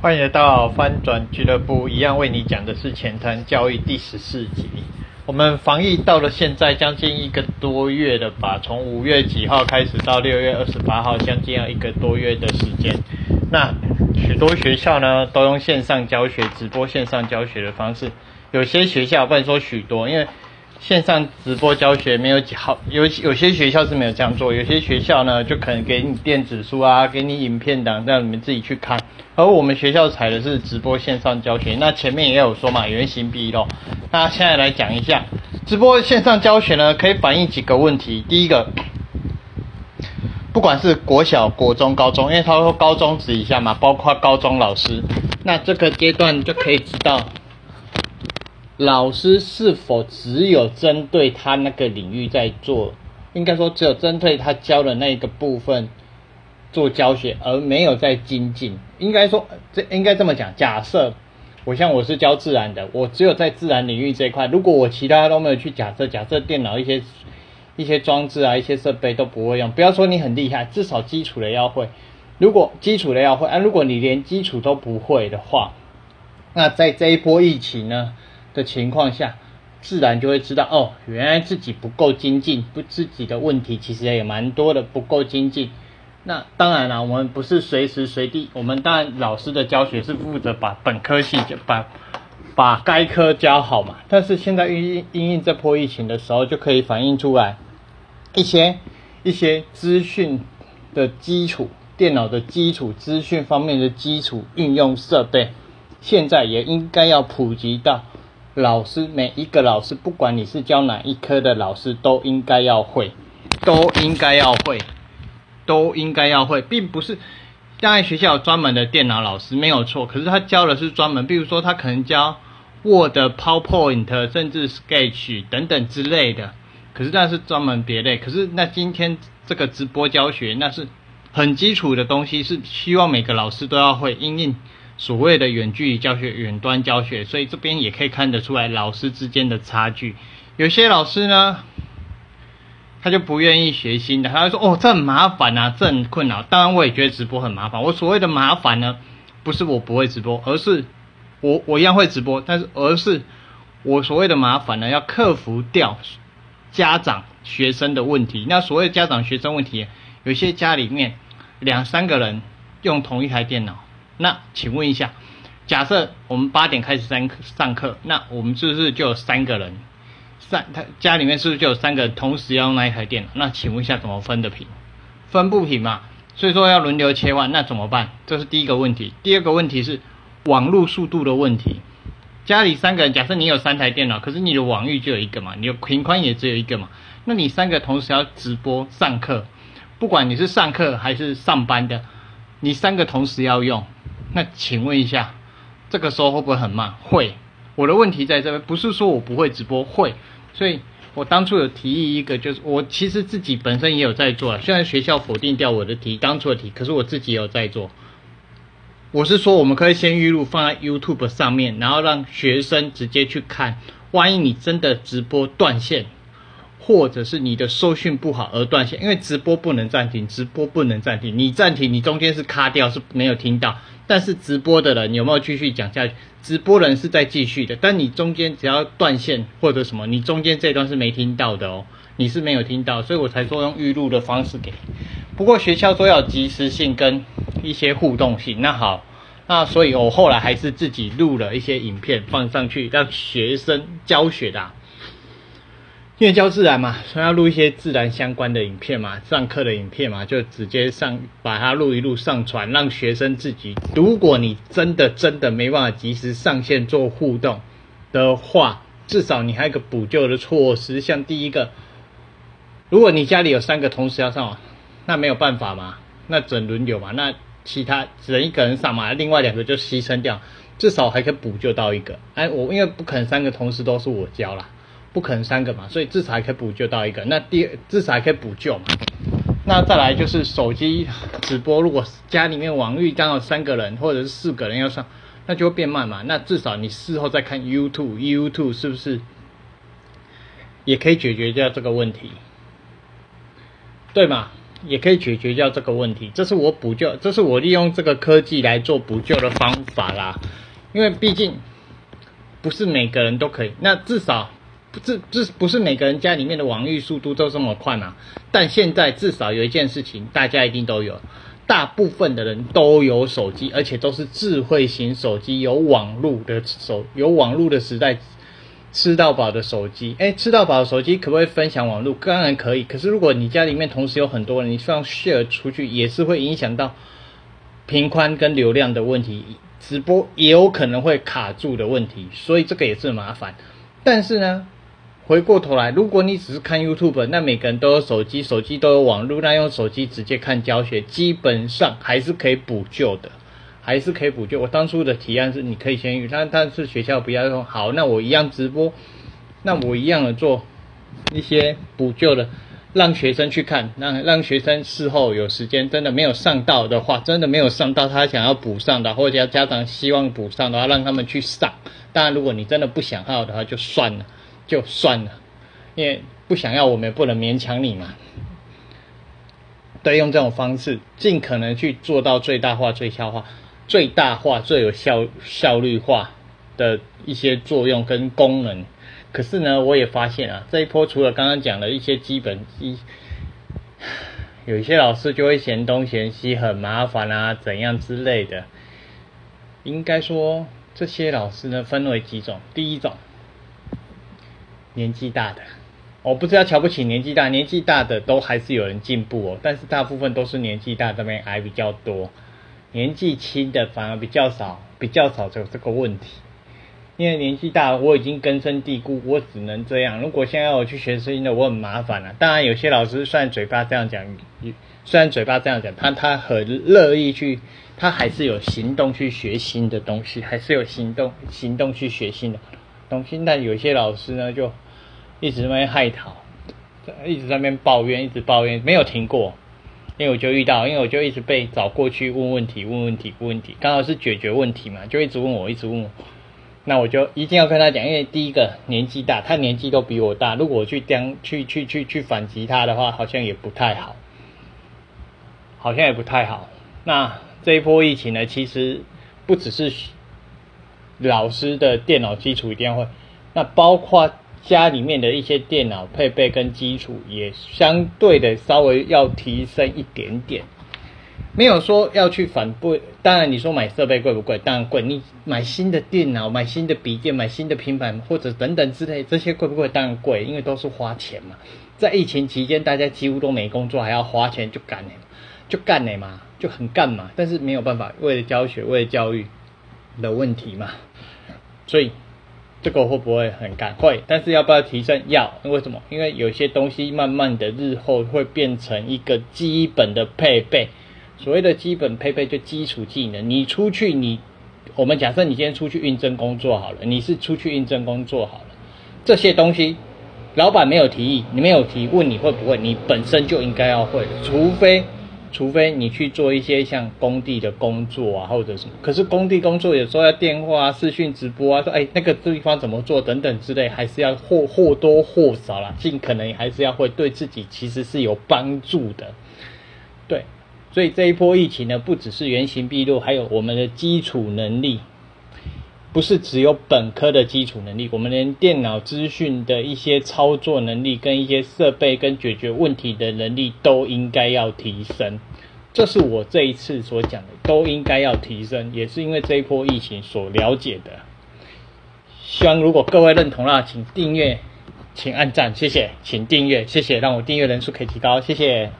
欢迎来到翻转俱乐部，一样为你讲的是前滩教育第十四集。我们防疫到了现在将近一个多月了吧？从五月几号开始到六月二十八号，将近要一个多月的时间。那许多学校呢都用线上教学、直播线上教学的方式，有些学校不能说许多，因为。线上直播教学没有几好，有有些学校是没有这样做，有些学校呢就可能给你电子书啊，给你影片档，让你们自己去看。而我们学校采的是直播线上教学，那前面也有说嘛，原形毕露。那现在来讲一下，直播线上教学呢，可以反映几个问题。第一个，不管是国小、国中、高中，因为他说高中指一下嘛，包括高中老师，那这个阶段就可以知道。老师是否只有针对他那个领域在做？应该说只有针对他教的那个部分做教学，而没有在精进。应该说这应该这么讲。假设我像我是教自然的，我只有在自然领域这一块，如果我其他都没有去假设，假设电脑一些一些装置啊、一些设备都不会用，不要说你很厉害，至少基础的要会。如果基础的要会啊，如果你连基础都不会的话，那在这一波疫情呢？的情况下，自然就会知道哦，原来自己不够精进，不自己的问题其实也蛮多的，不够精进。那当然了，我们不是随时随地，我们当然老师的教学是负责把本科系就把把该科教好嘛。但是现在因因应这波疫情的时候，就可以反映出来一些一些资讯的基础、电脑的基础、资讯方面的基础运用设备，现在也应该要普及到。老师每一个老师，不管你是教哪一科的老师，都应该要会，都应该要会，都应该要会，并不是当然学校有专门的电脑老师没有错，可是他教的是专门，比如说他可能教 Word、PowerPoint，甚至 Sketch 等等之类的，可是那是专门别类。可是那今天这个直播教学，那是很基础的东西，是希望每个老师都要会，因应。所谓的远距离教学、远端教学，所以这边也可以看得出来老师之间的差距。有些老师呢，他就不愿意学新的，他就说：“哦，这很麻烦啊，这很困扰。”当然，我也觉得直播很麻烦。我所谓的麻烦呢，不是我不会直播，而是我我一样会直播，但是而是我所谓的麻烦呢，要克服掉家长、学生的问题。那所谓家长、学生问题，有些家里面两三个人用同一台电脑。那请问一下，假设我们八点开始上课上课，那我们是不是就有三个人？三他家里面是不是就有三个人同时要用那一台电脑？那请问一下怎么分的平？分不平嘛？所以说要轮流切换，那怎么办？这是第一个问题。第二个问题是网络速度的问题。家里三个人，假设你有三台电脑，可是你的网域就有一个嘛，你的频宽也只有一个嘛，那你三个同时要直播上课，不管你是上课还是上班的，你三个同时要用。那请问一下，这个时候会不会很慢？会。我的问题在这边，不是说我不会直播，会。所以我当初有提议一个，就是我其实自己本身也有在做，虽然学校否定掉我的题，当初的题，可是我自己有在做。我是说，我们可以先预录放在 YouTube 上面，然后让学生直接去看。万一你真的直播断线，或者是你的收讯不好而断线，因为直播不能暂停，直播不能暂停，你暂停，你中间是卡掉，是没有听到。但是直播的人有没有继续讲下去？直播人是在继续的，但你中间只要断线或者什么，你中间这段是没听到的哦，你是没有听到，所以我才说用预录的方式给。不过学校说要及时性跟一些互动性，那好，那所以我后来还是自己录了一些影片放上去，让学生教学的。因为教自然嘛，所以要录一些自然相关的影片嘛，上课的影片嘛，就直接上把它录一录上传，让学生自己。如果你真的真的没办法及时上线做互动的话，至少你还有个补救的措施。像第一个，如果你家里有三个同时要上网，那没有办法嘛，那整轮流嘛，那其他只能一个人上嘛，另外两个就牺牲掉，至少还可以补救到一个。哎，我因为不可能三个同时都是我教啦。不可能三个嘛，所以至少还可以补救到一个。那第至少还可以补救嘛。那再来就是手机直播，如果家里面网域刚好三个人或者是四个人要上，那就会变慢嘛。那至少你事后再看 YouTube，YouTube 是不是也可以解决掉这个问题？对嘛？也可以解决掉这个问题。这是我补救，这是我利用这个科技来做补救的方法啦。因为毕竟不是每个人都可以，那至少这这不是每个人家里面的网域速度都这么快嘛。但现在至少有一件事情，大家一定都有，大部分的人都有手机，而且都是智慧型手机，有网络的手，有网络的时代。吃到饱的手机，哎，吃到饱的手机可不可以分享网络？当然可以。可是如果你家里面同时有很多人，你放 share 出去，也是会影响到频宽跟流量的问题，直播也有可能会卡住的问题，所以这个也是麻烦。但是呢，回过头来，如果你只是看 YouTube，那每个人都有手机，手机都有网络，那用手机直接看教学，基本上还是可以补救的。还是可以补救。我当初的提案是，你可以先预，但但是学校不要用好，那我一样直播，那我一样的做一些补救的，让学生去看，让让学生事后有时间，真的没有上到的话，真的没有上到，他想要补上的，或者家长希望补上的话，让他们去上。当然，如果你真的不想要的话，就算了，就算了，因为不想要，我们也不能勉强你嘛。对，用这种方式，尽可能去做到最大化、最小化。最大化、最有效效率化的一些作用跟功能，可是呢，我也发现啊，这一波除了刚刚讲的一些基本一，有一些老师就会嫌东嫌西，很麻烦啊，怎样之类的。应该说，这些老师呢，分为几种。第一种，年纪大的，我不知道瞧不起年纪大，年纪大的都还是有人进步哦，但是大部分都是年纪大这边癌比较多。年纪轻的反而比较少，比较少有这个问题。因为年纪大，我已经根深蒂固，我只能这样。如果现在我去学声音的，我很麻烦了。当然，有些老师虽然嘴巴这样讲，虽然嘴巴这样讲，他他很乐意去，他还是有行动去学新的东西，还是有行动行动去学新的东西。但有些老师呢，就一直在那边害讨，一直在那边抱怨，一直抱怨，没有停过。因为我就遇到，因为我就一直被找过去问问题，问问题，问问题，刚好是解决问题嘛，就一直问我，一直问我。那我就一定要跟他讲，因为第一个年纪大，他年纪都比我大，如果我去将去去去去反击他的话，好像也不太好，好像也不太好。那这一波疫情呢，其实不只是老师的电脑基础一定要会，那包括。家里面的一些电脑配备跟基础也相对的稍微要提升一点点，没有说要去反对。当然你说买设备贵不贵？当然贵。你买新的电脑、买新的笔电、买新的平板或者等等之类，这些贵不贵？当然贵，因为都是花钱嘛。在疫情期间，大家几乎都没工作，还要花钱就干呢，就干呢嘛，就很干嘛。但是没有办法，为了教学、为了教育的问题嘛，所以。这个会不会很干？会，但是要不要提升？要。为什么？因为有些东西慢慢的日后会变成一个基本的配备。所谓的基本配备就基础技能。你出去，你我们假设你今天出去应征工作好了，你是出去应征工作好了，这些东西，老板没有提议，你没有提问你会不会？你本身就应该要会，除非。除非你去做一些像工地的工作啊，或者什么，可是工地工作有时候要电话啊、视讯、直播啊，说哎那个地方怎么做等等之类，还是要或或多或少啦，尽可能还是要会对自己其实是有帮助的。对，所以这一波疫情呢，不只是原形毕露，还有我们的基础能力。不是只有本科的基础能力，我们连电脑资讯的一些操作能力，跟一些设备跟解决问题的能力都应该要提升。这是我这一次所讲的，都应该要提升，也是因为这一波疫情所了解的。希望如果各位认同了，请订阅，请按赞，谢谢，请订阅，谢谢，让我订阅人数可以提高，谢谢。